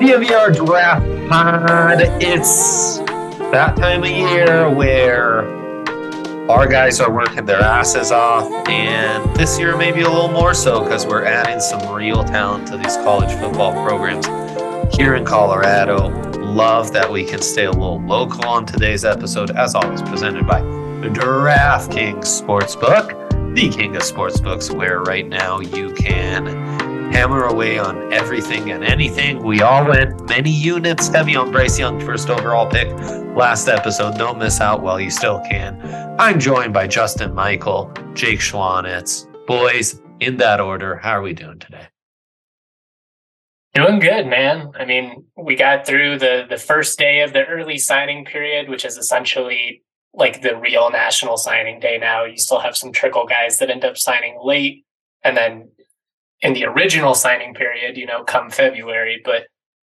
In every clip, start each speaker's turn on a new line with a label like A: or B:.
A: DNVR Draft Pod. It's that time of year where our guys are working their asses off, and this year maybe a little more so because we're adding some real talent to these college football programs here in Colorado. Love that we can stay a little local on today's episode, as always, presented by DraftKings Sportsbook, the king of sportsbooks, where right now you can hammer away on everything and anything. We all went many units heavy on Bryce Young, first overall pick last episode. Don't miss out while you still can. I'm joined by Justin Michael, Jake Schwanitz. Boys, in that order, how are we doing today?
B: Doing good, man. I mean, we got through the the first day of the early signing period, which is essentially like the real national signing day now. You still have some trickle guys that end up signing late. And then in the original signing period, you know, come February. But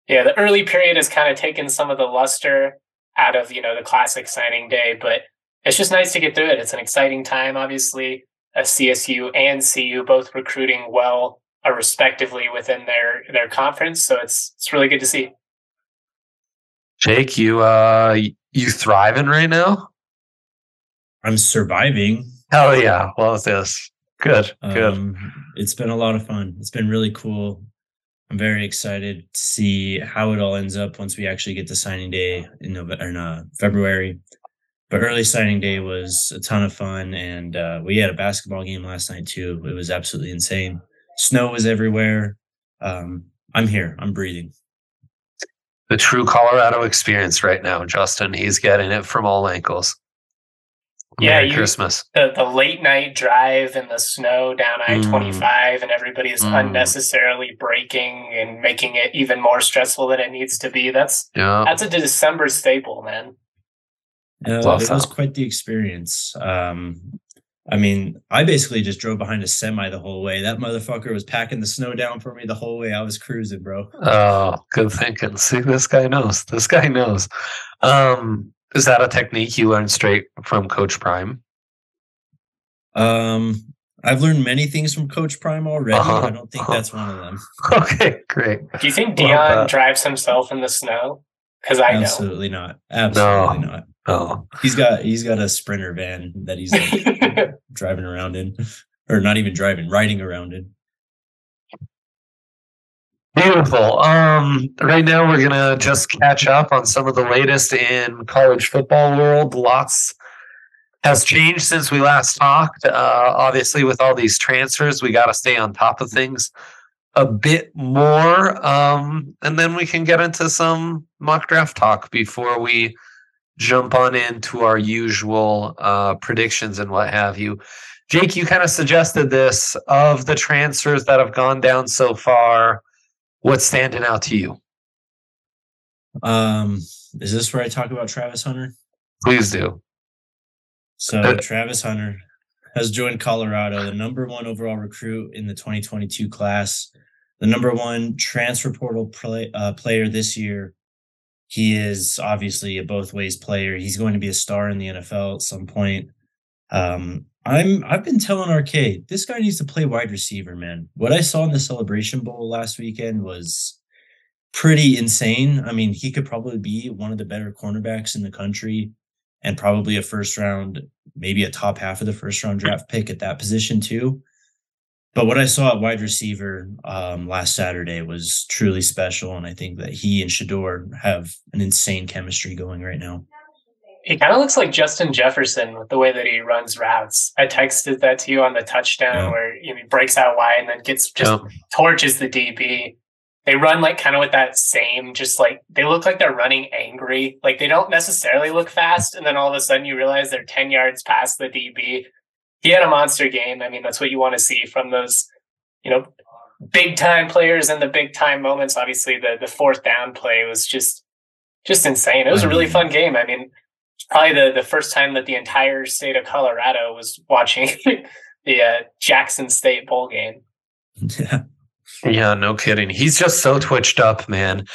B: yeah, the early period has kind of taken some of the luster out of, you know, the classic signing day. But it's just nice to get through it. It's an exciting time, obviously. A CSU and CU both recruiting well, uh, respectively within their their conference. So it's it's really good to see.
A: Jake, you uh you thriving right now?
C: I'm surviving.
A: Hell yeah. Well, it's this. Good. Good.
C: Um, it's been a lot of fun. It's been really cool. I'm very excited to see how it all ends up once we actually get to signing day in November, in, uh, February. But early signing day was a ton of fun, and uh, we had a basketball game last night too. It was absolutely insane. Snow was everywhere. Um, I'm here. I'm breathing.
A: The true Colorado experience right now, Justin. He's getting it from all ankles.
B: Yeah,
A: Merry
B: you-
A: Christmas.
B: The the late night drive in the snow down I twenty five, and everybody is
A: Mm.
B: unnecessarily braking and making it even more stressful than it needs to be. That's
A: Yeah.
B: that's a December staple, man.
C: Uh,
A: Love
C: it was quite the experience. Um, I mean, I basically just drove behind a semi the whole way. That motherfucker was packing the snow down for me the whole way. I was cruising, bro.
A: Oh, good thinking. See, this guy knows. This guy knows. Um, is that a technique you learned straight from Coach Prime?
C: Um, I've learned many things from Coach Prime already.
A: Uh-huh.
C: I don't think that's one of them.
A: Okay, great.
B: Do you think
A: Love
B: Deion
A: that.
B: drives himself in the snow? Because I know.
C: Absolutely not. Absolutely
A: No.
C: not.
A: Oh,
C: He's got he's got a sprinter van that he's like, driving around in, or not even driving, riding around in.
A: Beautiful. Um, right now we're gonna just catch up on some of the latest in college football world. Lots has changed since we last talked. Uh, obviously, with all these transfers, we got to stay on top of things a bit more. Um, and then we can get into some mock draft talk before we jump on into our usual uh, predictions and what have you. Jake, you kind of suggested this of the transfers that have gone down so far. What's standing out to you?
C: Um, is this where I talk about Travis Hunter?
A: Please do.
C: So
A: Uh,
C: Travis Hunter has joined Colorado, the number one overall recruit in the 2022 class, the number one transfer portal play, uh, player this year. He is obviously a both ways player. He's going to be a star in the NFL at some point. Um, I'm I've been telling Arcade this guy needs to play wide receiver, man. What I saw in the Celebration Bowl last weekend was pretty insane. I mean, he could probably be one of the better cornerbacks in the country and probably a first round, maybe a top half of the first round draft pick at that position too. But what I saw at wide receiver um, last Saturday was truly special, and I think that he and Shedeur have an insane chemistry going right now.
B: He kind of looks like Justin Jefferson with the way that he runs routes. I texted that to you on the touchdown
C: Yeah.
B: where you know, he breaks out wide and then gets just
A: Yep.
B: torches the DB. They run like kind of with that same, just like they look like they're running angry. Like they don't necessarily look fast, and then all of a sudden you realize they're ten yards past the DB. He had a monster game. I mean, that's what you want to see from those, you know, big time players in the big time moments. Obviously, the the fourth down play was just just insane. It was a really fun game. I mean, probably the the first time that the entire state of Colorado was watching the uh, Jackson State bowl game.
C: Yeah.
A: Yeah, no kidding. He's just so twitched up, man.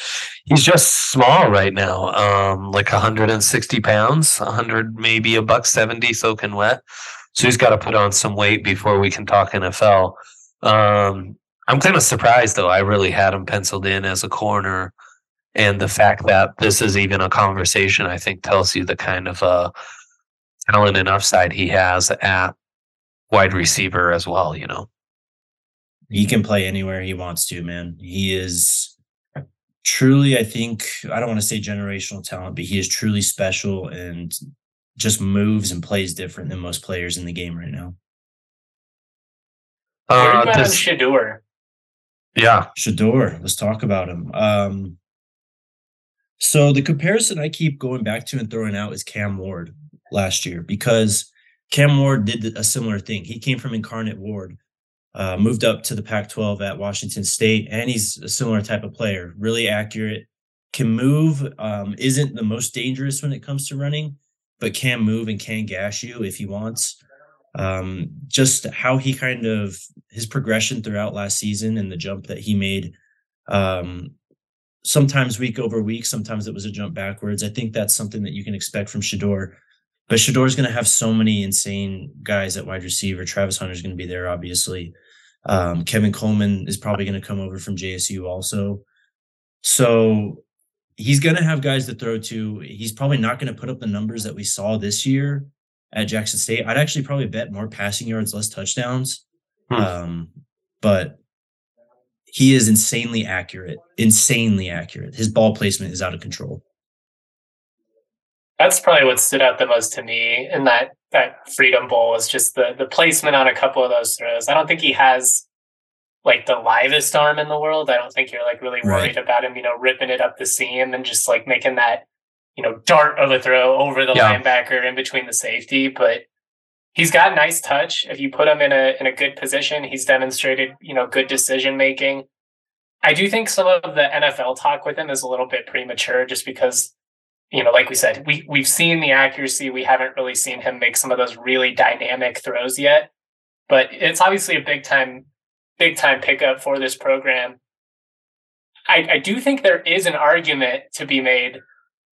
A: He's just small right now. Um, like 160 pounds, 100 maybe a buck 70 soaking wet. So he's got to put on some weight before we can talk NFL. Um, I'm kind of surprised though. I really had him penciled in as a corner And the fact that this is even a conversation, I think, tells you the kind of uh, talent and upside he has at wide receiver as well. You know,
C: he can play anywhere he wants to. Man, he is truly. I think I don't want to say generational talent, but he is truly special and just moves and plays different than most players in the game right now.
B: Uh, this, Shedeur?
A: Yeah,
C: Shedeur. Let's talk about him. Um, so the comparison I keep going back to and throwing out is Cam Ward last year because Cam Ward did a similar thing. He came from Incarnate Word, uh, moved up to the Pac-12 at Washington State, and he's a similar type of player. Really accurate, can move. Um, isn't the most dangerous when it comes to running, but can move and can gash you if he wants. Um, just how he kind of his progression throughout last season and the jump that he made um, sometimes week over week, sometimes it was a jump backwards. I think that's something that you can expect from Shedeur. But Shedeur is going to have so many insane guys at wide receiver. Travis Hunter is going to be there, obviously. Um, Kevin Coleman is probably going to come over from JSU also. So he's going to have guys to throw to. He's probably not going to put up the numbers that we saw this year at Jackson State. I'd actually probably bet more passing yards, less touchdowns. Hmm. Um, but he is insanely accurate, insanely accurate. His ball placement is out of control.
B: That's probably what stood out the most to me in that that Freedom Bowl was just the the placement on a couple of those throws. I don't think he has like the livest arm in the world. I don't think you're like really worried right. about him, you know, ripping it up the seam and just like making that, you know, dart of a throw over the yeah. linebacker in between the safety. But he's got nice touch. If you put him in a in a good position, he's demonstrated, you know, good decision making. I do think some of the NFL talk with him is a little bit premature just because, you know, like we said, we we've seen the accuracy. We haven't really seen him make some of those really dynamic throws yet. But it's obviously a big time, big time pickup for this program. I, I do think there is an argument to be made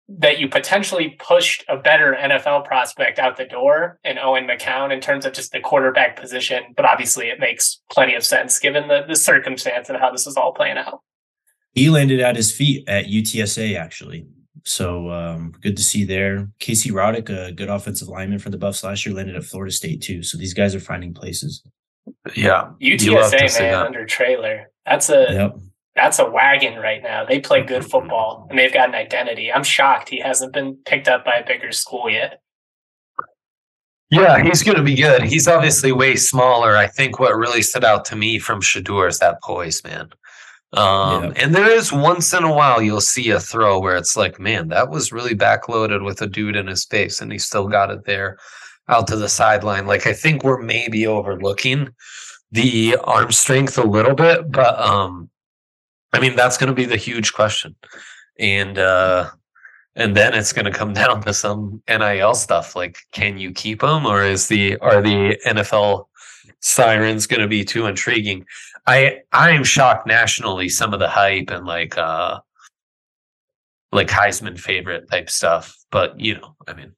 B: that you potentially pushed a better NFL prospect out the door in Owen McCown in terms of just the quarterback position. But obviously, it makes plenty of sense given the, the circumstance and how this is all playing out.
C: He landed at his feet at UTSA, actually. So um, good to see there. Casey Roddick, a good offensive lineman for the Buffs last year, landed at Florida State too. So these guys are finding places.
A: Yeah,
B: UTSA man under Traylor. That's a yep that's a wagon right now. They play good football and they've got an identity. I'm shocked he hasn't been picked up by a bigger school yet.
A: Yeah, he's going to be good. He's obviously way smaller. I think what really stood out to me from Shedeur is that poise, man. Um, yeah. And there is once in a while you'll see a throw where it's like, man, that was really backloaded with a dude in his face, and he still got it there out to the sideline. Like I think we're maybe overlooking the arm strength a little bit, but um, I mean, that's going to be the huge question, and uh, and then it's going to come down to some NIL stuff. Like, can you keep them, or is the are the NFL sirens going to be too intriguing? I I am shocked nationally some of the hype and like uh like Heisman favorite type stuff, but you know, I mean,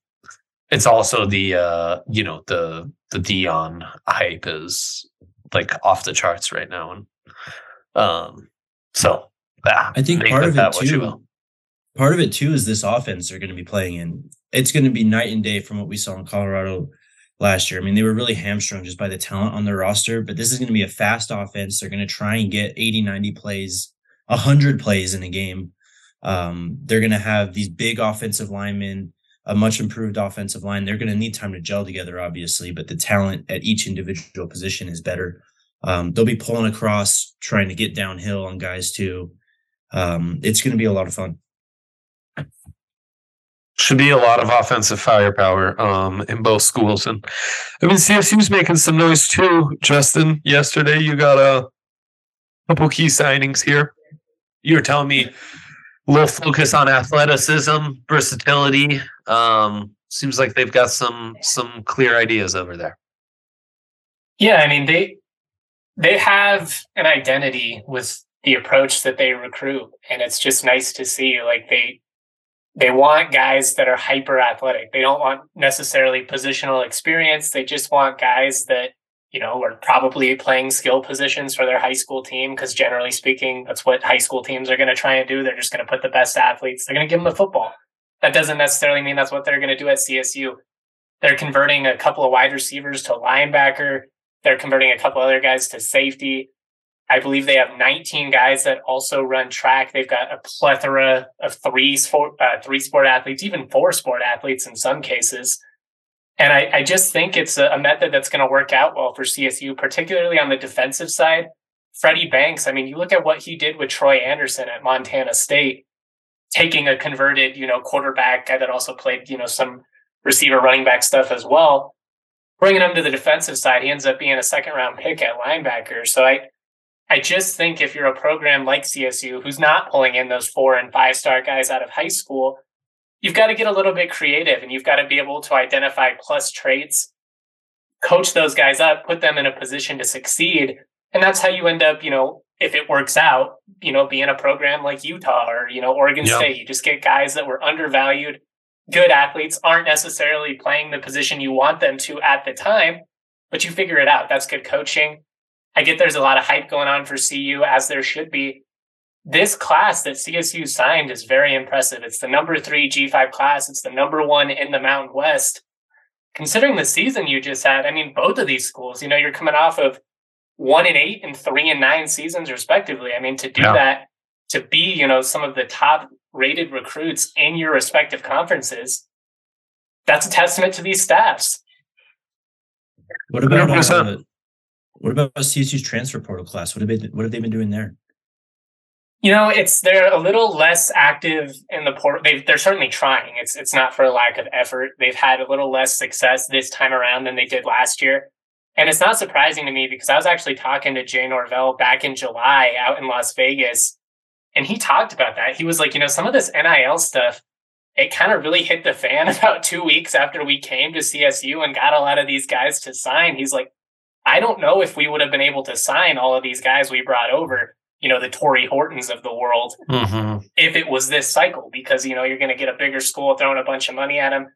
A: it's also the uh you know the the Deion hype is like off the charts right now, and um so
C: ah, I think part of it too. Part of it too is this offense they're going to be playing in. It's going to be night and day from what we saw in Colorado last year. I mean, they were really hamstrung just by the talent on their roster, but this is going to be a fast offense. They're going to try and get 80, 90 plays, 100 plays in a game. Um, they're going to have these big offensive linemen, a much improved offensive line. They're going to need time to gel together, obviously, but the talent at each individual position is better. Um, they'll be pulling across, trying to get downhill on guys too. Um, it's going to be a lot of fun.
A: Should be a lot of offensive firepower um, in both schools, and I mean CSU's making some noise too. Justin, yesterday you got a couple key signings here. You were telling me a little focus on athleticism, versatility. Um, seems like they've got some some clear ideas over there.
B: Yeah, I mean they they have an identity with the approach that they recruit and it's just nice to see like they they want guys that are hyper athletic they don't want necessarily positional experience they just want guys that you know, are probably playing skill positions for their high school team because generally speaking, that's what high school teams are going to try and do. They're just going to put the best athletes. They're going to give them the football. That doesn't necessarily mean that's what they're going to do at CSU. They're converting a couple of wide receivers to linebacker. They're converting a couple other guys to safety. I believe they have 19 guys that also run track. They've got a plethora of three sport, uh, three sport athletes, even four sport athletes in some cases. And I, I just think it's a, a method that's going to work out well for CSU, particularly on the defensive side. Freddie Banks, I mean, you look at what he did with Troy Andersen at Montana State, taking a converted, you know, quarterback guy that also played, you know, some receiver running back stuff as well, bringing him to the defensive side. He ends up being a second round pick at linebacker. So I, I just think if you're a program like CSU who's not pulling in those four and five star guys out of high school, you've got to get a little bit creative and you've got to be able to identify plus traits, coach those guys up, put them in a position to succeed. And that's how you end up, you know, if it works out, you know, being a program like Utah or, you know, Oregon yep. State. You just get guys that were undervalued, good athletes, aren't necessarily playing the position you want them to at the time, but you figure it out. That's good coaching. I get there's a lot of hype going on for CU as there should be this class that CSU signed is very impressive. It's the number three G5 class. It's the number one in the Mountain West. Considering the season you just had, I mean, both of these schools, you know, you're coming off of one and eight and three and nine seasons, respectively. I mean, to do yeah. that, to be, you know, some of the top rated recruits in your respective conferences, that's a testament to these staffs.
C: What about uh, what about CSU's transfer portal class? What have they what have they been doing there?
B: You know, it's they're a little less active in the port. They they're certainly trying. It's it's not for a lack of effort. They've had a little less success this time around than they did last year, and it's not surprising to me because I was actually talking to Jay Norvell back in July out in Las Vegas, and he talked about that. He was like, you know, some of this NIL stuff, it kind of really hit the fan about two weeks after we came to CSU and got a lot of these guys to sign. He's like, I don't know if we would have been able to sign all of these guys we brought over you know, the Tory Hortons of the world mm-hmm. if it was this cycle, because, you know, you're going to get a bigger school throwing a bunch of money at them.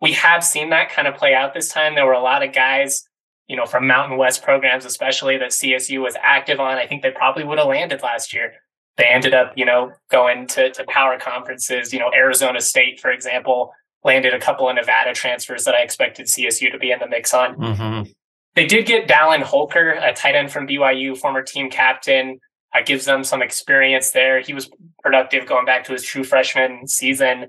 B: We have seen that kind of play out this time. There were a lot of guys, you know, from Mountain West programs, especially that CSU was active on. I think they probably would have landed last year. They ended up, you know, going to, to power conferences. You know, Arizona State, for example, landed a couple of Nevada transfers that I expected CSU to be in the mix on. Mm-hmm. They did get Dallin Holker, a tight end from BYU, former team captain, uh, gives them some experience there. He was productive going back to his true freshman season.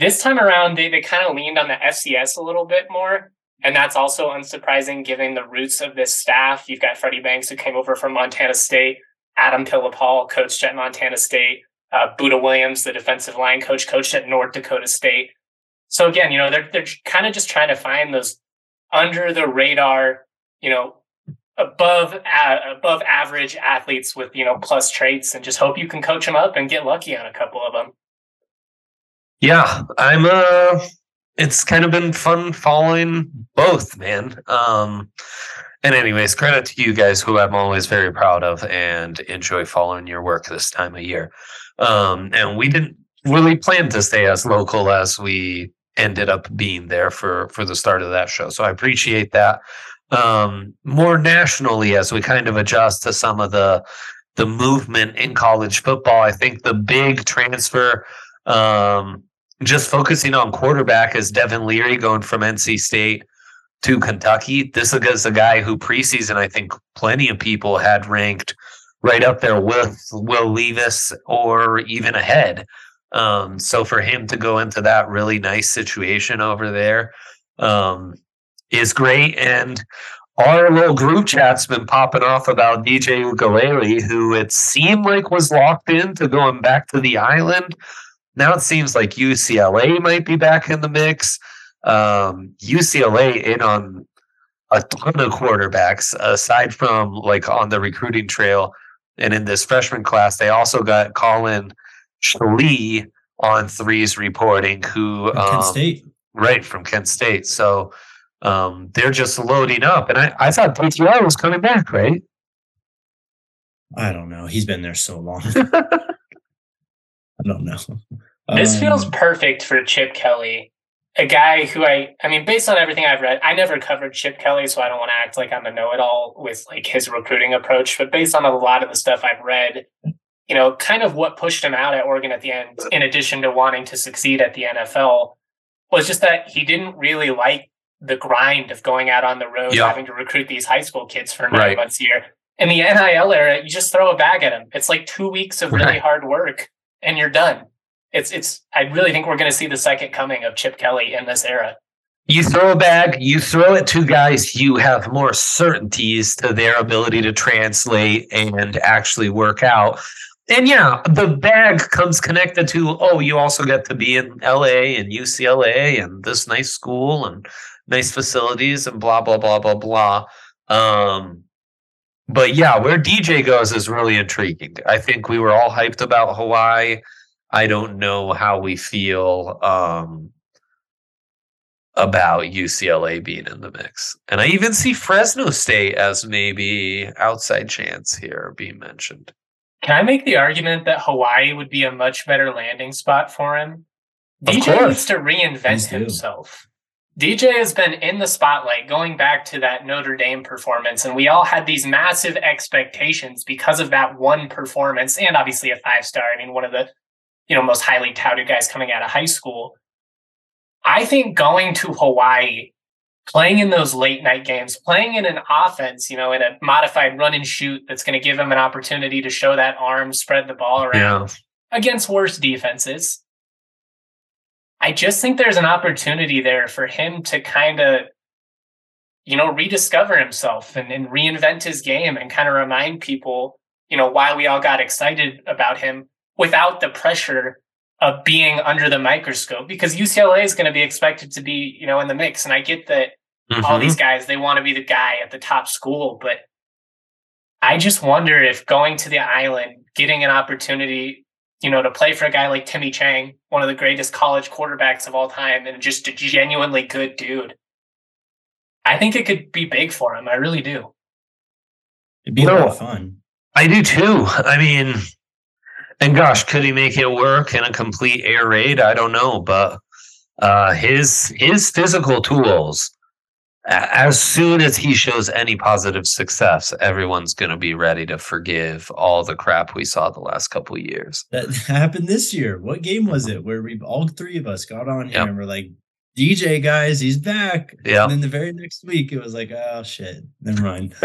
B: This time around, they, they kind of leaned on the FCS a little bit more. And that's also unsurprising given the roots of this staff. You've got Freddie Banks, who came over from Montana State, Adam Philippaul, coached at Montana State, uh, Buddha Williams, the defensive line coach, coached at North Dakota State. So again, you know, they're, they're kind of just trying to find those under the radar, you know, above uh, above average athletes with you know plus traits and just hope you can coach them up and get lucky on a couple of them
A: yeah i'm uh it's kind of been fun following both man um and anyways credit to you guys who i'm always very proud of and enjoy following your work this time of year um and we didn't really plan to stay as local as we ended up being there for for the start of that show so i appreciate that um, more nationally as we kind of adjust to some of the the movement in college football. I think the big transfer, um, just focusing on quarterback, is Devin Leary going from NC State to Kentucky. This is a guy who preseason I think plenty of people had ranked right up there with Will Levis or even ahead. Um, so for him to go into that really nice situation over there, um, is great. And our little group chat's been popping off about DJ Uiagalelei, who it seemed like was locked into going back to the island. Now it seems like UCLA might be back in the mix. Um, UCLA in on a ton of quarterbacks aside from like on the recruiting trail. And in this freshman class, they also got Collin Schlee on threes reporting, who
C: um, Kent State,
A: right from Kent State. So um, they're just loading up. And I, I thought DTR was coming back, right?
C: I don't know. He's been there so long. I don't know.
B: This um, feels perfect for Chip Kelly. A guy who I, I mean, based on everything I've read, I never covered Chip Kelly, so I don't want to act like I'm a know-it-all with like his recruiting approach. But based on a lot of the stuff I've read, you know, kind of what pushed him out at Oregon at the end, in addition to wanting to succeed at the NFL, was just that he didn't really like the grind of going out on the road,
A: Yeah.
B: having to recruit these high school kids for nine
A: Right.
B: months a year. In the NIL era, you just throw a bag at them. It's like two weeks of really
A: Right.
B: hard work, and you're done. It's it's. I really think we're going to see the second coming of Chip Kelly in this era.
A: You throw a bag, you throw it to guys you have more certainties to their ability to translate and actually work out. And yeah, the bag comes connected to, oh, you also get to be in LA and UCLA and this nice school and nice facilities and blah, blah, blah, blah, blah. Um, but yeah, where DJ goes is really intriguing. I think we were all hyped about Hawaii. I don't know how we feel. Um, about UCLA being in the mix. And I even see Fresno State as maybe outside chance here being mentioned.
B: Can I make the argument that Hawaii would be a much better landing spot for him?
A: Of
B: DJ
A: course.
B: needs to reinvent himself. DJ has been in the spotlight going back to that Notre Dame performance, and we all had these massive expectations because of that one performance, and obviously a five star. I mean, one of the you know most highly touted guys coming out of high school. I think going to Hawaii, playing in those late night games, playing in an offense, you know, in a modified run and shoot that's going to give him an opportunity to show that arm, spread the ball around
A: Yeah.
B: against worse defenses. I just think there's an opportunity there for him to kind of, you know, rediscover himself and, and reinvent his game and kind of remind people, you know, why we all got excited about him without the pressure of being under the microscope because UCLA is going to be expected to be, you know, in the mix. And I get that all
A: Mhm.
B: these guys they want to be the guy at the top school but i just wonder if going to the island getting an opportunity you know to play for a guy like timmy chang one of the greatest college quarterbacks of all time and just a genuinely good dude i think it could be big for him i really do
C: It'd be a lot of fun.
A: I do too. I mean, and gosh, could he make it work in a complete air raid? I don't know, but uh, his his physical tools, as soon as he shows any positive success, everyone's going to be ready to forgive all the crap we saw the last couple of years.
C: That happened this year. What game was it where we all three of us got on here
A: Yep.
C: and we're like, DJ guys, he's back.
A: Yeah.
C: And then the very next week it was like, oh shit. Never mind.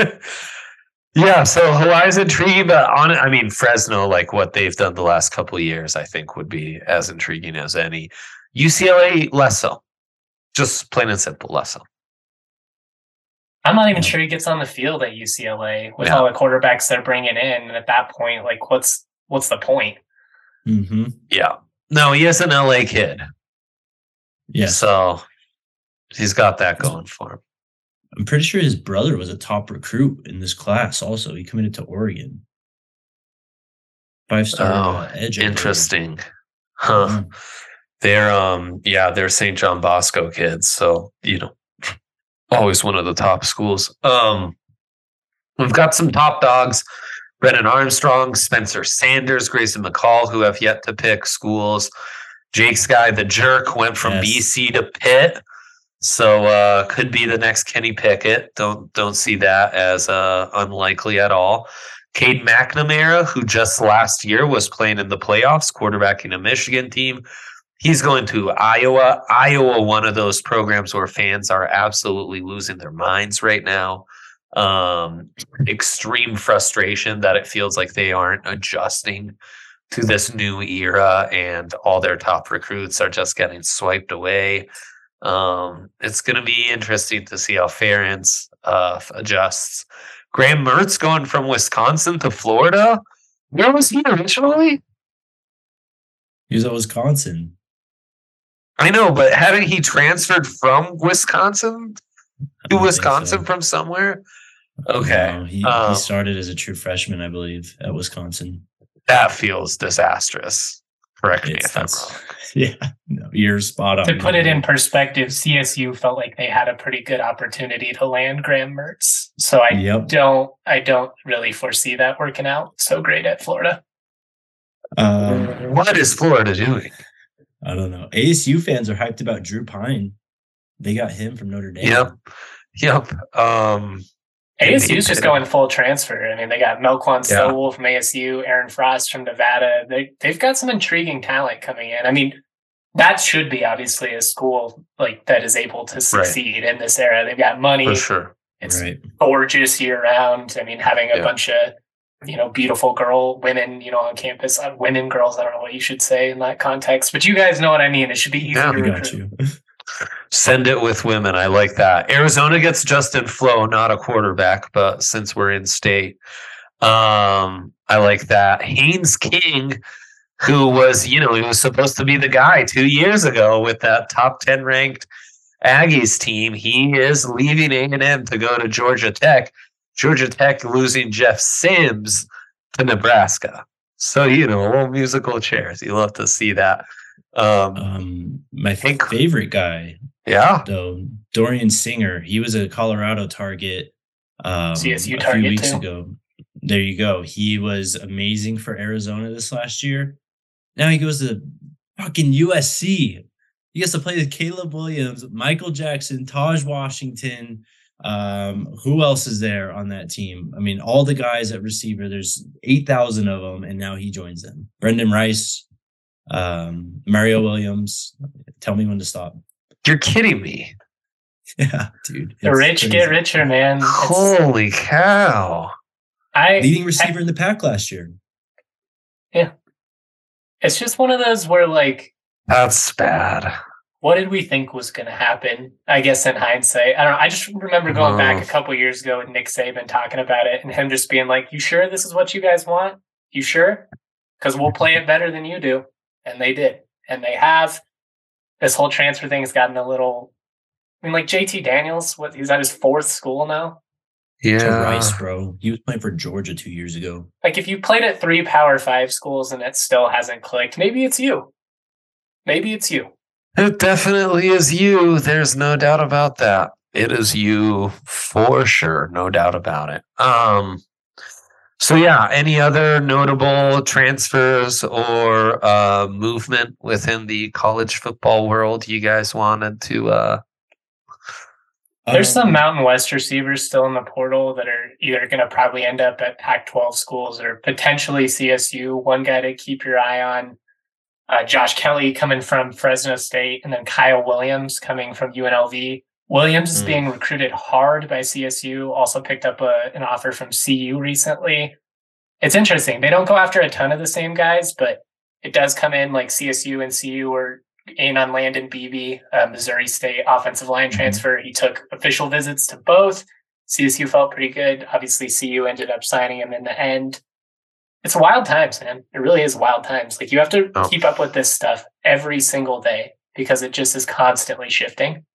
A: Yeah, so Hawaii's intriguing, but on I mean Fresno, like what they've done the last couple of years, I think would be as intriguing as any. UCLA less so, just plain and simple less so.
B: i'm not even sure he gets on the field at ucla with
A: Yeah.
B: all the quarterbacks they're bringing in and at that point like what's what's the point
C: Mm-hmm.
A: Yeah, no, he is an LA kid,
C: Yeah.
A: so he's got that going for him.
C: I'm pretty sure his brother was a top recruit in this class also. He committed to Oregon. Five star
A: Oh,
C: uh, edge.
A: Interesting, huh?
C: Yeah.
A: They're um, yeah, they're St. John Bosco kids, so you know, always one of the top schools. Um, we've got some top dogs. Brennan Armstrong, Spencer Sanders, Grayson McCall, who have yet to pick schools. Jake's guy, the jerk, went from
C: Yes.
A: BC to Pitt. So uh could be the next Kenny Pickett. Don't don't see that as uh unlikely at all. Cade McNamara, who just last year was playing in the playoffs, quarterbacking a Michigan team. He's going to Iowa. Iowa, one of those programs where fans are absolutely losing their minds right now. Um, extreme frustration that it feels like they aren't adjusting to this new era and all their top recruits are just getting swiped away. Um, it's going to be interesting to see how Ferentz uh, adjusts. Graham Mertz going from Wisconsin to Florida. Where was he originally?
C: He was at Wisconsin.
A: I know, but hadn't he transferred from Wisconsin to Wisconsin
C: so.
A: from somewhere? Okay.
C: No, he,
A: Um,
C: he started as a true freshman, I believe, at Wisconsin.
A: That feels disastrous. Correct me
C: It's-
A: if I'm
C: that's-
A: wrong.
C: Yeah, no, you're spot on.
B: to put it in perspective, CSU felt like they had a pretty good opportunity to land Graham Mertz. So I
C: Yep.
B: don't I don't really foresee that working out so great at Florida.
C: Um,
A: What is Florida doing?
C: I don't know. ASU fans are hyped about Drew Pyne. They got him from Notre Dame.
A: Yep. Yep. Um,
B: ASU's just going full transfer. I mean, they got Melquan
A: Yeah.
B: Stowell from ASU, Aaron Frost from Nevada. They they've got some intriguing talent coming in. I mean, that should be obviously a school like that is able to succeed in this era. They've got money.
A: for sure.
B: It's
C: Right.
B: gorgeous year round. I mean, having a
A: Yeah.
B: bunch of you know beautiful girl women, you know, on campus, uh, women, girls. I don't know what you should say in that context, but you guys know what I mean. It should be easy
A: Yeah,
C: got you.
A: Send it with women. I like that. Arizona gets Justin Flowe, not a quarterback, but since we're in state, um, I like that. Haynes King, who was, you know, he was supposed to be the guy two years ago with that top 10 ranked Aggies team. He is leaving A&M to go to Georgia Tech. Georgia Tech losing Jeff Sims to Nebraska. So, you know, a little musical chairs. You love to see that. Um,
C: Um, my
A: Think-
C: favorite guy,
A: yeah.
C: though, Dorian Singer. He was a Colorado target um,
B: CSU
C: a
B: target,
C: few weeks
B: too.
C: ago. There you go. He was amazing for Arizona this last year. Now he goes to fucking USC. He gets to play with Caleb Williams, Michael Jackson, Tahj Washington. Um, who else is there on that team? I mean, all the guys at receiver. There's eight thousand of them, and now he joins them. Brenden Rice, um, Mario Williams. Tell me when to stop.
A: You're kidding me.
C: Yeah, dude.
B: The
C: it's
B: rich get richer, man. It's-
A: Holy cow.
B: I
C: Leading receiver in the Pac last year. Yeah.
B: It's just one of those where like
A: That's bad.
B: what did we think was going to happen? I guess in hindsight, I don't know. I just remember going back
A: Oh.
B: a couple years ago with Nick Saban talking about it and him just being like, "You sure this is what you guys want? You sure? Because we'll play it better than you do." And they did, and they have. This whole transfer thing has gotten a little. I mean, like JT Daniels, what he's at his fourth school now.
C: To
A: Yeah.
C: Rice, bro. He was playing for Georgia two years ago.
B: Like, if you played at three Power Five schools and it still hasn't clicked, maybe it's you. Maybe it's you.
A: It definitely is you. There's no doubt about that. It is you for sure. No doubt about it. Um, so yeah, any other notable transfers or uh movement within the college football world you guys wanted to uh
B: There's
C: Um,
B: some Mountain West receivers still in the portal that are either going to probably end up at Pac 12 schools or potentially CSU. One guy to keep your eye on uh, Josh Kelly coming from Fresno State, and then Kyle Williams coming from UNLV. Williams is
A: Hmm.
B: being recruited hard by CSU, also picked up a, an offer from CU recently. It's interesting. They don't go after a ton of the same guys, but it does come in like CSU and CU are in on Landon Beebe, uh, Missouri State offensive line
C: Mhm.
B: transfer. He took official visits to both. CSU felt pretty good. Obviously, CU ended up signing him in the end. It's wild times, man. It really is wild times. Like you have to
A: Oh.
B: keep up with this stuff every single day because it just is constantly shifting.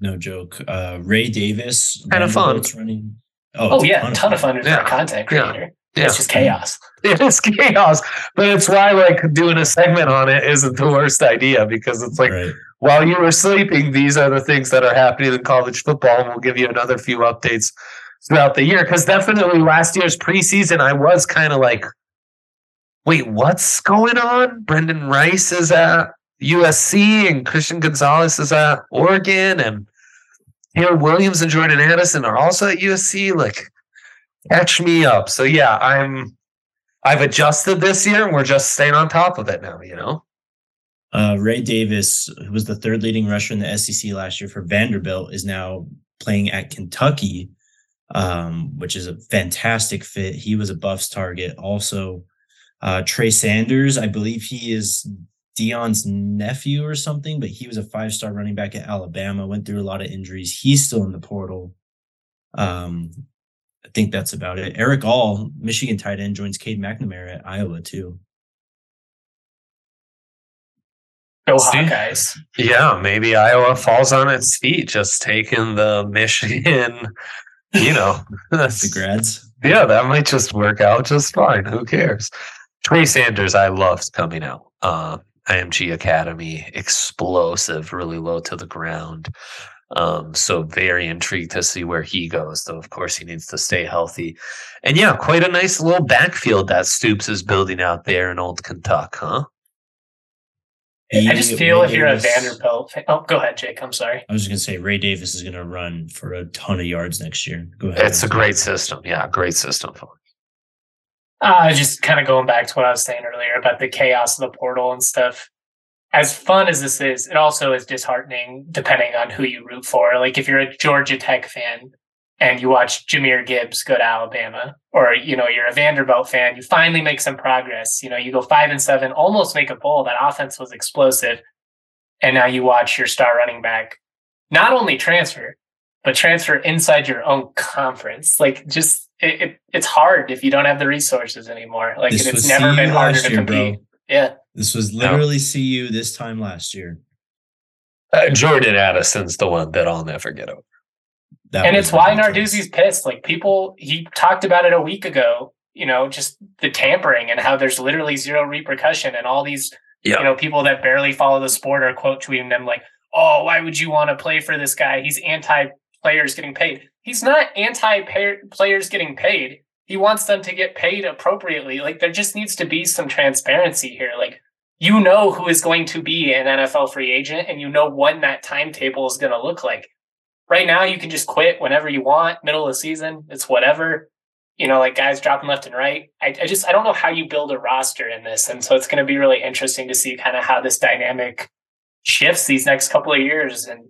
C: No joke. Uh, Ray Davis.
A: Kinda fun.
C: Running.
B: Oh,
C: it's a
B: yeah, a ton of fun as
A: Yeah.
B: a content
A: Yeah.
B: creator.
A: Yeah.
B: It's just chaos.
A: it is chaos. But it's why like doing a segment on it isn't the worst idea because it's like
C: right.
A: while you were sleeping, these are the things that are happening in college football, and we'll give you another few updates throughout the year. Because definitely last year's preseason, I was kind of like, wait, what's going on? Brenden Rice is at USC, and Christian Gonzalez is at Oregon, and Taylor Williams and Jordan Addison are also at USC. Like, catch me up. So yeah, I'm. I've adjusted this year, and we're just staying on top of it now. You know.
C: Uh, Ray Davis, who was the third leading rusher in the SEC last year for Vanderbilt, is now playing at Kentucky, um, which is a fantastic fit. He was a Buffs target. Also, uh, Trey Sanders, I believe he is Deion's nephew or something, but he was a five star running back at Alabama, went through a lot of injuries. He's still in the portal. Um, I think that's about it. Erick All, Michigan tight end, joins Cade McNamara at Iowa too.
B: Go
A: See?
B: Hawkeyes.
A: Yeah, maybe Iowa falls on its feet, just taking the Michigan, you know.
C: The grads.
A: yeah, that might just work out just fine. Who cares? Trey Sanders, I loved coming out. Uh, IMG Academy, explosive, really low to the ground. Um, so very intrigued to see where he goes, though of course he needs to stay healthy. And yeah, quite a nice little backfield that Stoops is building out there in old Kentucky, huh?
B: I just feel Ray if you're a Vanderbilt fan, oh, go ahead, Jake. I'm sorry.
C: I was just gonna say Ray Davis is gonna run for a ton of yards next year. Go ahead.
A: It's a great system. Yeah, great system.
B: Uh, just kind of going back to what I was saying earlier about the chaos of the portal and stuff. As fun as this is, it also is disheartening depending on who you root for. Like if you're a Georgia Tech fan, and you watch Jahmyr Gibbs go to Alabama, or you know you're a Vanderbilt fan, you finally make some progress. You know you go five and seven, almost make a bowl. That offense was explosive, and now you watch your star running back not only transfer, but transfer inside your own conference. Like just it, it it's hard if you don't have the resources anymore. Like this it's never CU been harder to compete. Bro. Yeah,
C: this was literally no. CU this time last year.
A: Uh, Jordan Addison's the one that I'll never get over.
B: That and it's why Narduzzi's pissed. Like people, he talked about it a week ago. You know, just the tampering and how there's literally zero repercussion, and all these you know people that barely follow the sport are quote tweeting them like, "Oh, why would you want to play for this guy? He's anti players getting paid." He's not anti players getting paid. He wants them to get paid appropriately. Like there just needs to be some transparency here. Like you know who is going to be an NFL free agent, and you know when that timetable is going to look like right now you can just quit whenever you want, middle of the season. It's whatever. You know, like guys dropping left and right. I, I just I don't know how you build a roster in this. And so it's gonna be really interesting to see kind of how this dynamic shifts these next couple of years. And,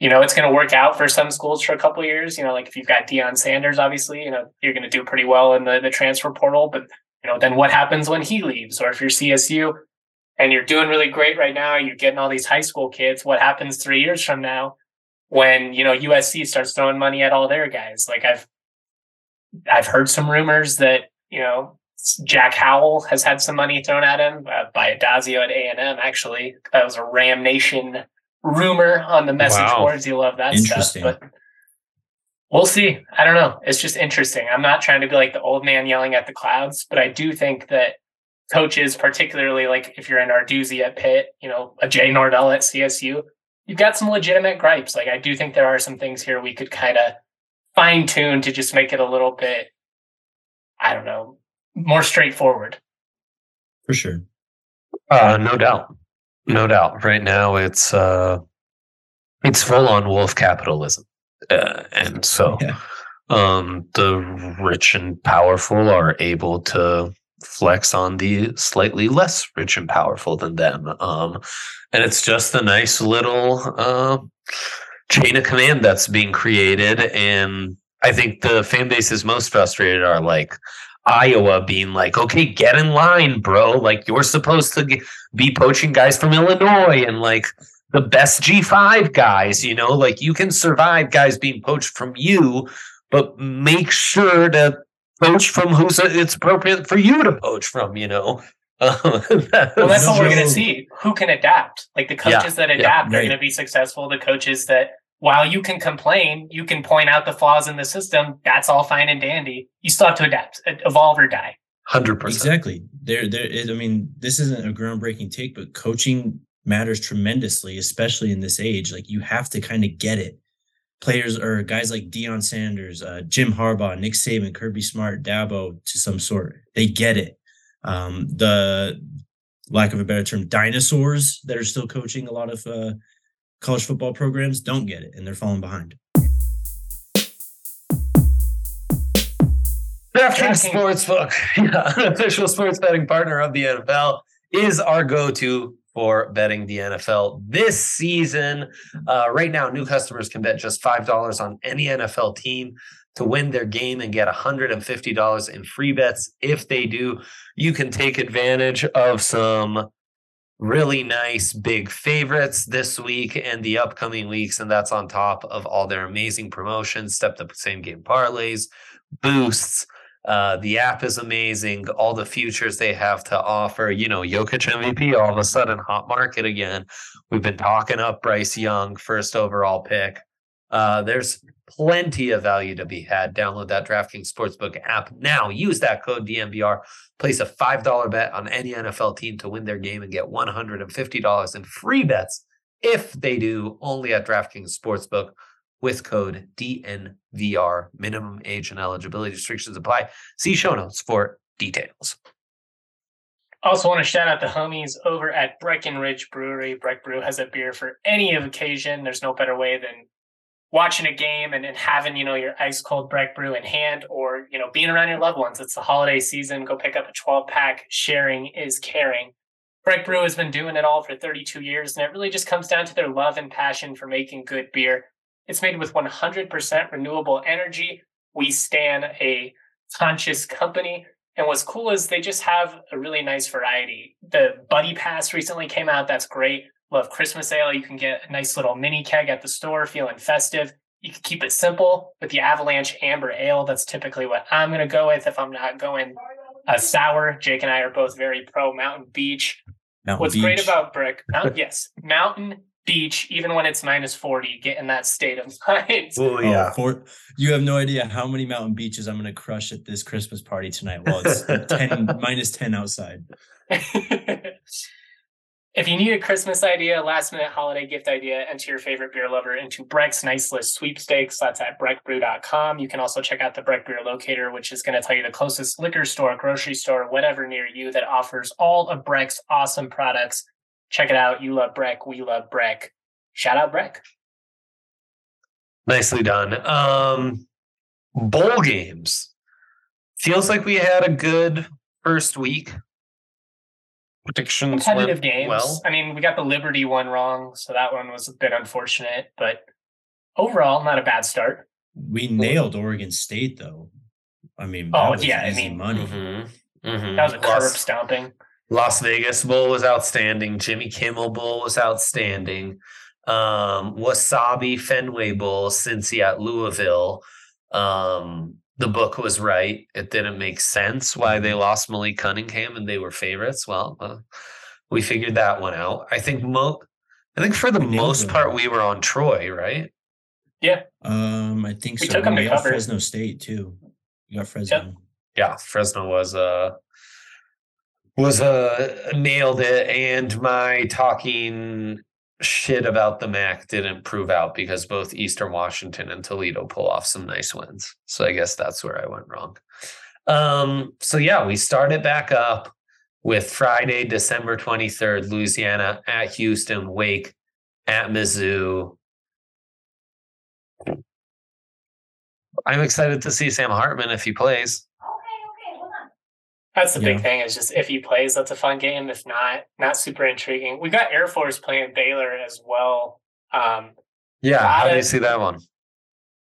B: you know, it's gonna work out for some schools for a couple years. You know, like if you've got Deion Sanders, obviously, you know, you're gonna do pretty well in the, the transfer portal. But, you know, then what happens when he leaves? Or if you're CSU and you're doing really great right now, you're getting all these high school kids, what happens three years from now? when you know USC starts throwing money at all their guys. Like I've I've heard some rumors that you know Jack Howell has had some money thrown at him uh, by Addazio at A and M. Actually, that was a Ram Nation rumor on the message wow. boards. You love that stuff, but we'll see. I don't know. It's just interesting. I'm not trying to be like the old man yelling at the clouds, but I do think that coaches, particularly like if you're in Narduzzi at Pitt, you know, a Jay Norvell at CSU, you've got some legitimate gripes. Like I do think there are some things here we could kind of fine tune to just make it a little bit, I don't know, more straightforward.
C: For sure.
A: Uh, no doubt. No doubt. Right now it's uh it's full on wolf capitalism. Uh, and so yeah. um the rich and powerful are able to flex on the slightly less rich and powerful than them. Um, and it's just a nice little uh, chain of command that's being created. And I think the fan bases most frustrated are like Iowa being like, okay, get in line, bro. Like you're supposed to be poaching guys from Illinois and like the best G5 guys, you know, like you can survive guys being poached from you, but make sure to poach from who's uh, it's appropriate for you to poach from, you know.
B: well, that's what we're going to see. Who can adapt? Like the coaches yeah, that adapt yeah, right. are going to be successful. The coaches that, while you can complain, you can point out the flaws in the system. That's all fine and dandy. You still have to adapt, evolve, or die.
A: Hundred percent.
C: Exactly. There, there. Is, I mean, this isn't a groundbreaking take, but coaching matters tremendously, especially in this age. Like you have to kind of get it players or guys like Deion Sanders, uh, Jim Harbaugh, Nick Saban, Kirby Smart, Dabo to some sort. They get it. Um, the lack of a better term, dinosaurs that are still coaching a lot of uh, college football programs don't get it, and they're falling behind.
A: DraftKings Sportsbook, yeah, official sports betting partner of the NFL, is our go-to for betting the NFL this season. Uh, right now, new customers can bet just $5 on any NFL team to win their game and get $150 in free bets. If they do, you can take advantage of some really nice big favorites this week and the upcoming weeks. And that's on top of all their amazing promotions, stepped up same game parlays, boosts uh, the app is amazing. All the futures they have to offer. You know, Jokic MVP all of a sudden hot market again. We've been talking up Bryce Young, first overall pick. Uh, there's plenty of value to be had. Download that DraftKings Sportsbook app now. Use that code DNVR. Place a $5 bet on any NFL team to win their game and get $150 in free bets if they do only at DraftKings Sportsbook with code DNVR. Minimum age and eligibility restrictions apply. See show notes for details.
B: Also, want to shout out the homies over at Breckenridge Brewery. Breck Brew has a beer for any occasion. There's no better way than watching a game and, and having you know your ice cold Breck Brew in hand, or you know being around your loved ones. It's the holiday season. Go pick up a 12 pack. Sharing is caring. Breck Brew has been doing it all for 32 years, and it really just comes down to their love and passion for making good beer. It's made with 100% renewable energy. We stand a conscious company and what's cool is they just have a really nice variety. The Buddy Pass recently came out. That's great. Love Christmas ale. You can get a nice little mini keg at the store, feeling festive. You can keep it simple with the Avalanche Amber Ale. That's typically what I'm going to go with if I'm not going a sour. Jake and I are both very pro Mountain Beach. Mountain What's Beach. great about Brick? Mountain, yes, Mountain beach, even when it's minus 40, get in that state of mind.
C: Oh, oh yeah. Oh, for, you have no idea how many mountain beaches I'm going to crush at this Christmas party tonight while it's 10, minus 10 outside.
B: If you need a Christmas idea, last minute holiday gift idea, enter your favorite beer lover into Breck's Nice List sweepstakes. That's at breckbrew.com. You can also check out the Breck Beer Locator, which is going to tell you the closest liquor store, grocery store, whatever near you that offers all of Breck's awesome products check it out. You love Breck. We love Breck. Shout out Breck.
A: Nicely done. Um, bowl games. Feels like we had a good first week. Predictions
B: competitive games. Well, I mean, we got the Liberty one wrong, so that one was a bit unfortunate. But overall, not a bad start.
C: We nailed Oregon State, though. I mean, oh yeah, I mean, money.
B: Mm-hmm, mm-hmm. That was a curb stomping.
A: Las Vegas Bowl was outstanding. Jimmy Kimmel Bowl was outstanding. Um, Wasabi Fenway Bowl, Cincy at Louisville. Um, the book was right. It didn't make sense why they lost Malik Cunningham and they were favorites. Well, uh, we figured that one out. I think mo I think for the most part we were on Troy, right?
B: Yeah.
C: Um, I think we so. Took them we to got cover. Fresno State too. We got Fresno. Yep.
A: Yeah, Fresno was uh was uh nailed it and my talking shit about the MAC didn't prove out because both Eastern Washington and Toledo pull off some nice wins. So I guess that's where I went wrong. Um, so yeah, we started back up with Friday, December 23rd, Louisiana at Houston, Wake at Mizzou. I'm excited to see Sam Hartman if he plays.
B: That's the yeah. big thing is just if he plays, that's a fun game. If not, not super intriguing. We got Air Force playing Baylor as well. Um,
A: yeah, how do you see that one?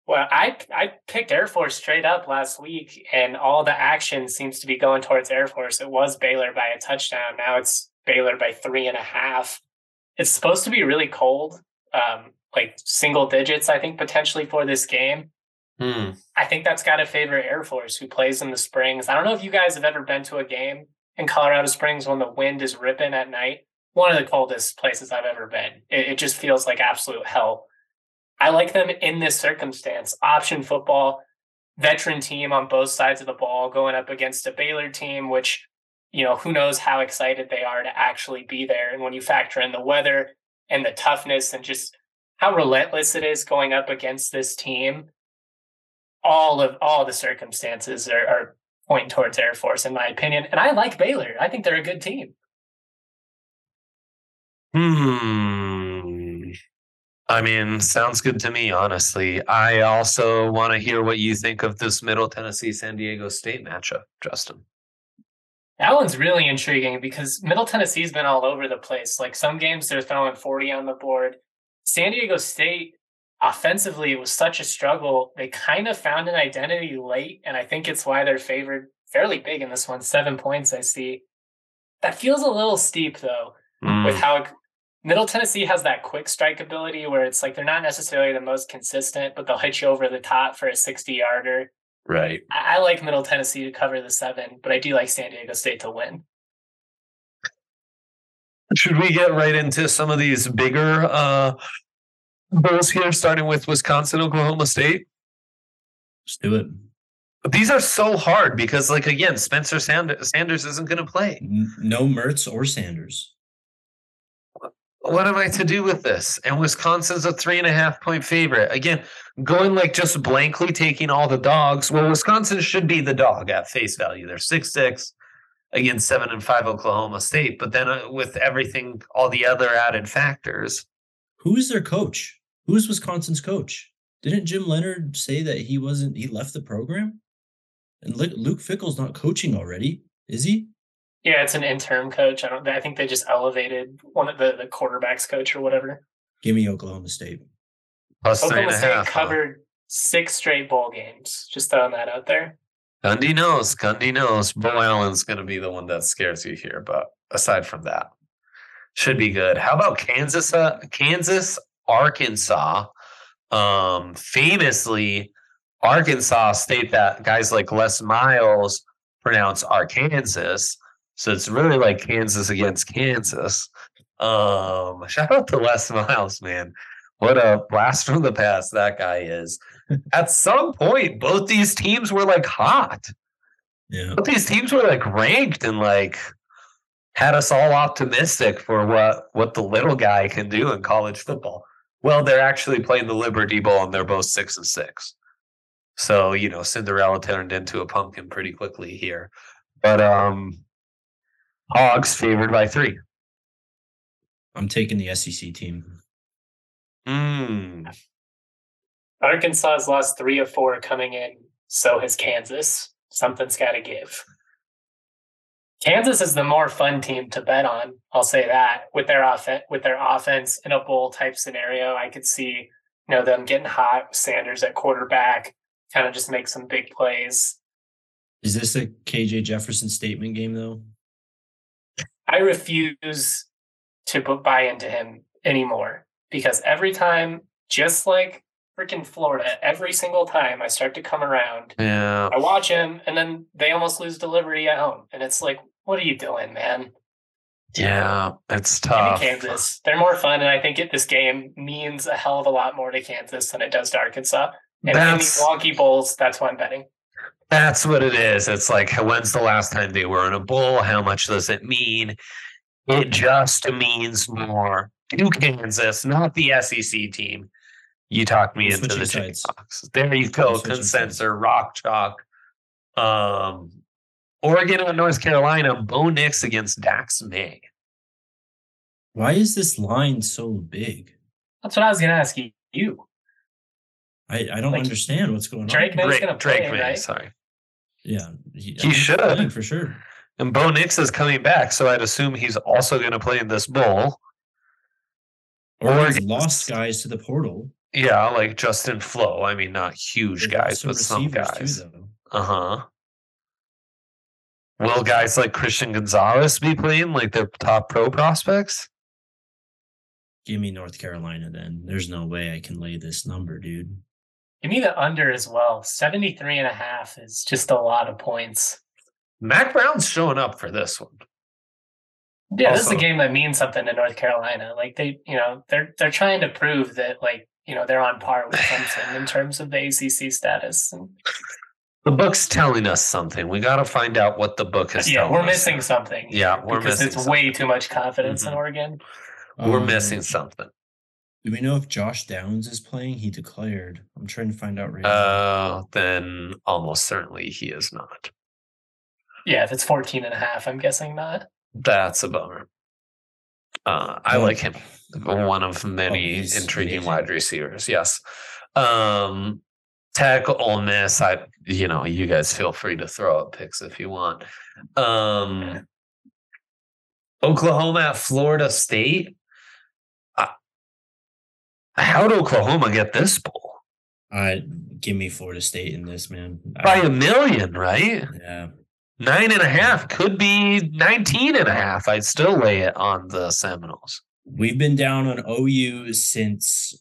B: Well, I I picked Air Force straight up last week, and all the action seems to be going towards Air Force. It was Baylor by a touchdown. Now it's Baylor by three and a half. It's supposed to be really cold, um, like single digits, I think, potentially for this game. Hmm. I think that's got to favor Air Force, who plays in the Springs. I don't know if you guys have ever been to a game in Colorado Springs when the wind is ripping at night. One of the coldest places I've ever been. It, it just feels like absolute hell. I like them in this circumstance. Option football, veteran team on both sides of the ball going up against a Baylor team, which, you know, who knows how excited they are to actually be there. And when you factor in the weather and the toughness and just how relentless it is going up against this team, all of all the circumstances are, are pointing towards Air Force, in my opinion. And I like Baylor. I think they're a good team.
A: Hmm. I mean, sounds good to me, honestly. I also want to hear what you think of this Middle Tennessee San Diego State matchup, Justin.
B: That one's really intriguing because Middle Tennessee's been all over the place. Like some games, they're throwing 40 on the board. San Diego State offensively, it was such a struggle. They kind of found an identity late, and I think it's why they're favored fairly big in this one. Seven points, I see. That feels a little steep though, mm. with how Middle Tennessee has that quick strike ability where it's like they're not necessarily the most consistent, but they'll hit you over the top for a 60 yarder.
A: Right.
B: I, I like Middle Tennessee to cover the seven, but I do like San Diego State to win.
A: Should we get right into some of these bigger uh, bowls here, starting with Wisconsin, Oklahoma State.
C: Let's do it.
A: But these are so hard because, like, again, Spencer Sanders isn't going to play.
C: No Mertz or Sanders.
A: What am I to do with this? And Wisconsin's a three and a half point favorite. Again, going like just blankly taking all the dogs. Well, Wisconsin should be the dog at face value. They're six six. against seven and five Oklahoma State. But then uh, with everything, all the other added factors,
C: Who's their coach? Who's Wisconsin's coach? Didn't Jim Leonhard say that he wasn't? He left the program, and Luke, Fickell's not coaching already, is he?
B: Yeah, it's an interim coach. I don't. I think they just elevated one of the the quarterbacks coach or whatever.
C: Give me Oklahoma State.
A: plus three and
B: Oklahoma State
A: half. huh?
B: covered six straight bowl games. Just throwing that out there.
A: Gundy knows. Gundy knows. Bo Allen's going to be the one that scares you here. But aside from that, should be good. How about Kansas? Uh, Kansas, Arkansas. Um, famously, Arkansas state that guys like Les Miles pronounce Arkansas. So it's really like Kansas against Kansas. Um, shout out to Les Miles, man. What a blast from the past that guy is. At some point, both these teams were like hot.
C: Yeah.
A: Both these teams were like ranked and like had us all optimistic for what what the little guy can do in college football. Well, they're actually playing the Liberty Bowl and they're both six and six. So, you know, Cinderella turned into a pumpkin pretty quickly here. But um Hogs favored by three.
C: I'm taking the SEC team.
A: Mm.
B: Arkansas has lost three of four coming in. So has Kansas. Something's got to give. Kansas is the more fun team to bet on. I'll say that with their offense, with their offense in a bowl type scenario, I could see you know them getting hot. with Sanders at quarterback, kind of just make some big plays.
C: Is this a KJ Jefferson statement game though?
B: I refuse to put buy into him anymore because every time, just like freaking Florida, every single time I start to come around,
A: Yeah.
B: I watch him and then they almost lose delivery at home. And it's like, what are you doing, man?
A: Yeah. It's
B: Give me
A: tough.
B: Kansas. They're more fun. And I think it, this game means a hell of a lot more to Kansas than it does to Arkansas. And in these
A: That's
B: wonky bowls, that's why I'm betting.
A: That's what it is. It's like, when's the last time they were in a bowl? How much does it mean? It just means more to Kansas, not the SEC team. You talked me
C: We're
A: into the
C: switching
A: chicken
C: sides.
A: box. There you go.
C: We're switching sides.
A: Consensus, rock chalk. Um, Oregon and North Carolina, Bo Nix against Dax Maye.
C: Why is this line so big?
B: That's what I was going to ask you. You,
C: I, I don't
B: Like,
C: understand what's going
B: Drake
C: on.
B: Maye's
A: Drake,
B: going to
A: Drake
B: play,
A: Maye,
B: right?
A: sorry.
C: Yeah, he,
A: He should.
C: for sure.
A: And Bo Nix is coming back, so I'd assume he's also going to play in this bowl.
C: Oregon's
A: Oregon-
C: lost guys to the portal.
A: Yeah, like Justin Flowe. I mean, not huge guys,
C: lost
A: but some guys. Uh huh. Will guys like Christian Gonzalez be playing like their top pro prospects?
C: Give me North Carolina then. There's no way I can lay this number, dude.
B: Give me the under as well. 73 and a half is just a lot of points.
A: Mack Brown's showing up for this one.
B: Yeah, this is a game that means something to North Carolina. Like they, you know, they're they're trying to prove that like, you know, they're on par with Clemson in terms of the ACC status. And
A: The book's telling us something. We got to find out what the book is. Telling us.
B: Yeah, we're
A: us.
B: missing something.
A: Yeah, we're
B: because
A: missing.
B: it's way too much confidence
A: Mhm.
B: in Oregon.
A: We're
C: Um,
A: missing something.
C: Do we know if Josh Downs is playing? He declared. I'm trying to find out right now.
A: Uh, then almost certainly he is not.
B: Yeah, if it's 14 and a half, I'm guessing not.
A: That's a bummer. Uh, I
C: Well,
A: like him. One of many
C: he's
A: intriguing
C: amazing.
A: wide receivers. Yes. Um, Tech, Ole Miss. I, you know, you guys feel free to throw up picks if you want. Um, Oklahoma at Florida State. Uh, how'd Oklahoma get this bowl?
C: I give me Florida State in this, man.
A: By
C: I-
A: a million, right?
C: yeah.
A: Nine and a half could be 19 and a half. I'd still lay it on the Seminoles.
C: We've been down on OU since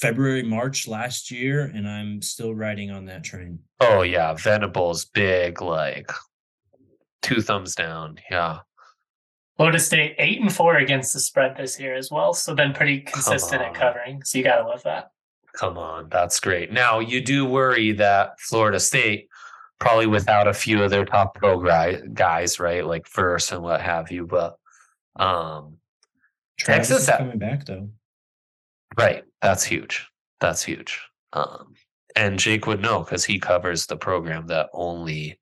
C: February, March last year, and I'm still riding on that train.
A: Oh yeah, Venables big like two thumbs down. Yeah.
B: Florida State eight and four against the spread this year as well. So been pretty consistent at covering. So you gotta love that.
A: Come on, that's great. Now you do worry that Florida State probably without a few of their top pro guys, right? Like first and what have you, but um
C: Travis
A: Texas
C: is coming back though.
A: Right, that's huge. That's huge. Um and Jake would know because he covers the program that only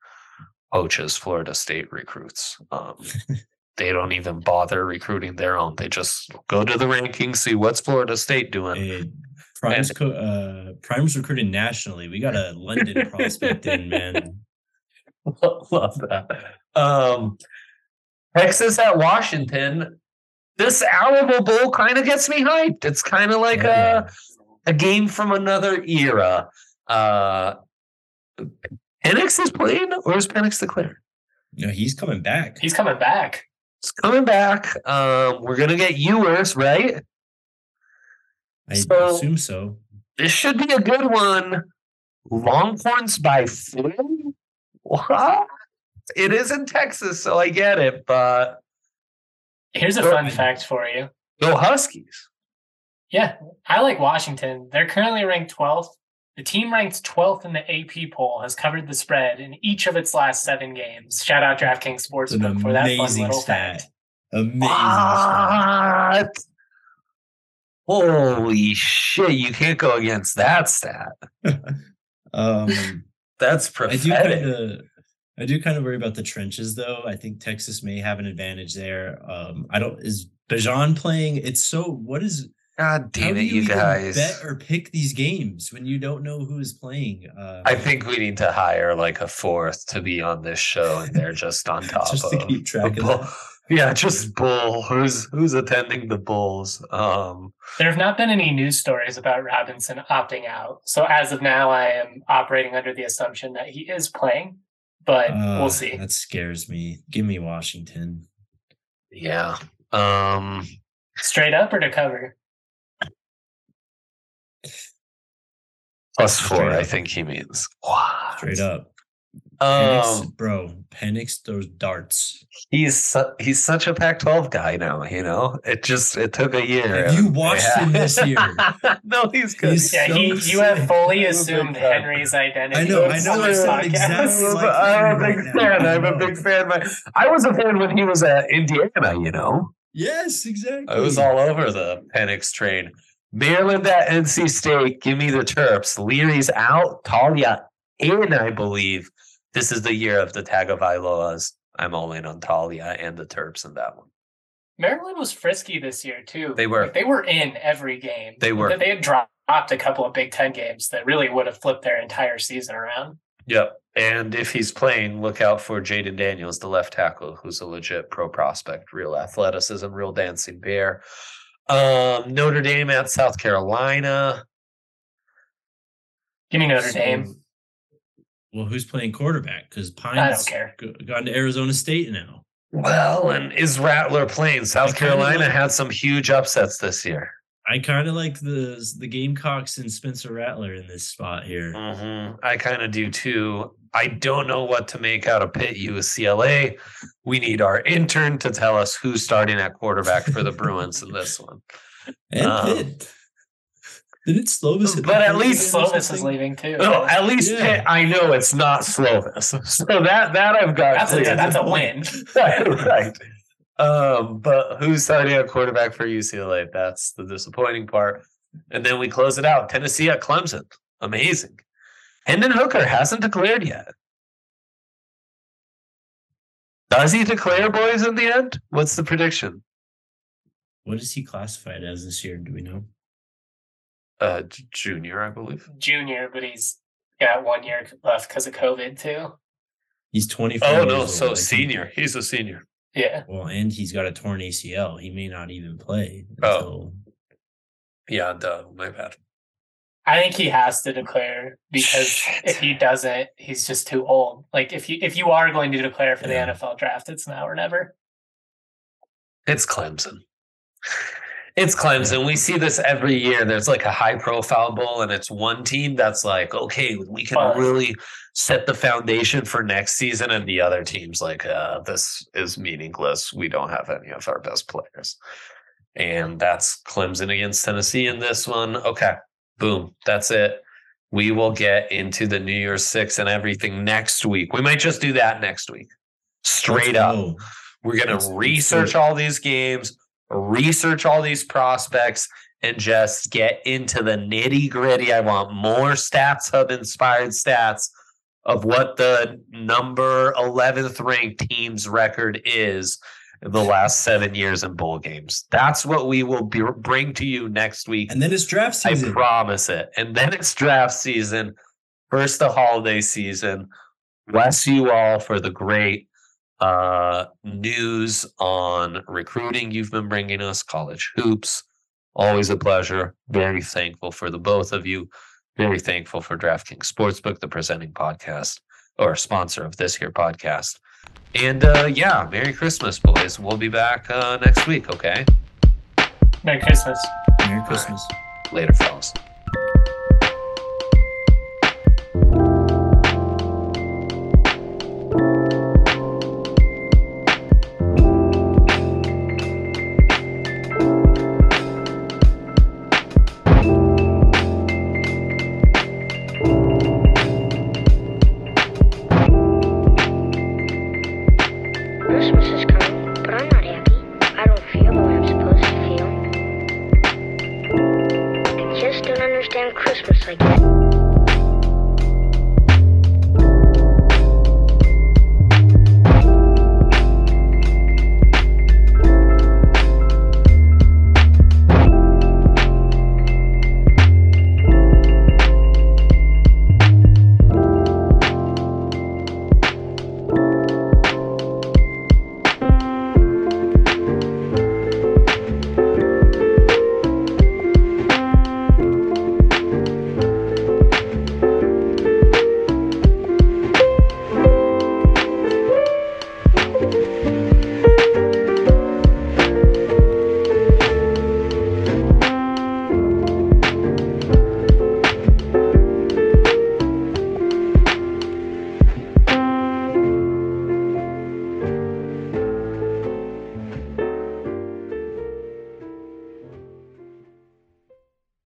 A: poaches Florida State recruits. Um, they don't even bother recruiting their own. They just go to the rankings, see what's Florida State doing.
C: Hey, Prime's co- uh, Prime's recruited nationally. We got a London prospect in, man.
A: Love that. Um, Texas at Washington. This Alamo Bowl kind of gets me hyped. It's kind of like
C: yeah.
A: a a game from another era. Uh, Penix is playing, or is Penix declared?
C: No, he's coming back.
B: He's coming back.
A: He's coming back. Um, we're gonna get Ewers, right?
C: I
A: so-
C: assume so.
A: This should be a good one. Longhorns by Flynn? What? It is in Texas, so I get it, but
B: Here's a fun fact for you.
A: go Huskies.
B: Yeah, I like Washington. They're currently ranked 12th. The team ranked 12th in the AP poll has covered the spread in each of its last seven games. Shout out DraftKings Sportsbook for that fun little
C: stat.
B: fact.
C: Amazing. stat.
A: What? Holy shit! You can't go against that stat.
C: Um,
A: That's
C: I do
A: prophetic.
C: I do kind of worry about the trenches, though. I think Texas may have an advantage there. Um, I don't. Is Bijan playing? It's so. What is?
A: God
C: how
A: damn
C: do
A: it, you
C: even
A: guys!
C: Bet or pick these games when you don't know who is playing. Uh,
A: I think we need to hire like a fourth to be on this show, and they're just on top
C: just
A: of
C: to keep track of
A: bull.
C: that.
A: Yeah, just bull. Who's who's attending the bulls? Um,
B: There have not been any news stories about Robinson opting out. So as of now, I am operating under the assumption that he is playing, but
C: Uh,
B: we'll see.
C: That scares me. Give me Washington.
A: yeah. Um,
B: Straight up or to cover?
A: plus four, I think he means. What?
C: Straight up. Penix,
A: Um,
C: bro, Penix throws darts.
A: he's su- he's such a Pac-12 guy now. You know, it just it took a year.
C: Have you
A: and-
C: watched him this year?
A: no, he's good.
C: He's
B: Yeah,
C: so
B: he, you have fully assumed. Henry's identity.
C: I know, I know, I said
B: podcast.
C: exactly like
A: I'm a
C: Henry
A: big
C: right now.
A: fan.
C: I
A: I'm a big fan. My- I was a fan when he was at Indiana. You know,
C: Yes, exactly.
A: I was all over the Penix train. Maryland at NC State. Give me the Terps. Leary's out. Taulia in, I believe. This is the year of the Tagovailoas. I'm all in on Taulia and the Terps in that one.
B: Maryland was frisky this year too.
A: They were.
B: Like, they were in every game.
A: They were.
B: They had dropped a couple of Big Ten games that really would have flipped their entire season around.
A: Yep. And if he's playing, look out for Jaden Daniels, the left tackle, who's a legit pro prospect, real athleticism, real dancing bear. Um, Notre Dame at South Carolina.
B: Give me Notre Dame.
C: Well, who's playing quarterback? Because
B: I
C: Pyne's
B: don't care.
C: go- gone to Arizona State now.
A: Well, and is Rattler playing? South
C: I
A: Carolina
C: like-
A: had some huge upsets this year.
C: I kind of like the the Gamecocks and Spencer Rattler in this spot here.
A: Mhm. I kind of do too. I don't know what to make out of Pitt UCLA. We need our intern to tell us who's starting at quarterback for the Bruins in this one.
C: And
A: Um,
C: Pitt. Didn't Slovis? hit
A: but at least
C: game
B: Slovis is leaving too.
A: Oh, at least
C: Yeah.
A: Pitt, I know it's not Slovis. So that that I've got.
B: that's a, that's a win.
A: right, right. Um, but who's starting a quarterback for UCLA? That's the disappointing part. And then we close it out. Tennessee at Clemson. Amazing. Hendon Hooker hasn't declared yet. Does he declare, boys, in the end? What's the prediction?
C: What is he classified as this year? Do we know?
A: Uh, junior, I believe.
B: Junior, but he's got one year left because of COVID too.
C: He's 24.
A: Oh no,
C: old,
A: so
C: I think.
A: senior. He's a senior.
B: Yeah.
C: Well, and he's got a torn ACL. He may not even play.
A: Oh.
C: until-
A: Yeah, duh. My bad.
B: I think he has to declare because
A: Shit.
B: if he doesn't, he's just too old. Like if you if you are going to declare for
C: Yeah.
B: the NFL draft, it's now or never.
A: It's Clemson. It's Clemson. We see this every year. There's like a high profile bowl, and it's one team that's like, okay, we can really set the foundation for next season. And the other team's like, uh, this is meaningless. We don't have any of our best players. And that's Clemson against Tennessee in this one. Okay. Boom. That's it. We will get into the New Year's Six and everything next week. We might just do that next week. Straight
C: Let's
A: up.
C: go.
A: We're going to research all these games, research all these prospects, and just get into the nitty gritty. I want more Stats Hub inspired stats of what the number 11th ranked team's record is in the last seven years in bowl games. That's what we will be, bring to you next week.
C: And then it's draft season.
A: I promise it. And then it's draft season. First, the holiday season. Bless you all for the great uh, news on recruiting you've been bringing us, college hoops. Always a pleasure. Very thankful for the both of you. Very thankful for DraftKings Sportsbook, the presenting podcast or sponsor of this here podcast. And uh, yeah, Merry Christmas, boys. We'll be back uh, next week, okay?
B: Merry Christmas.
C: Merry Christmas.
A: Right. Later, fellas.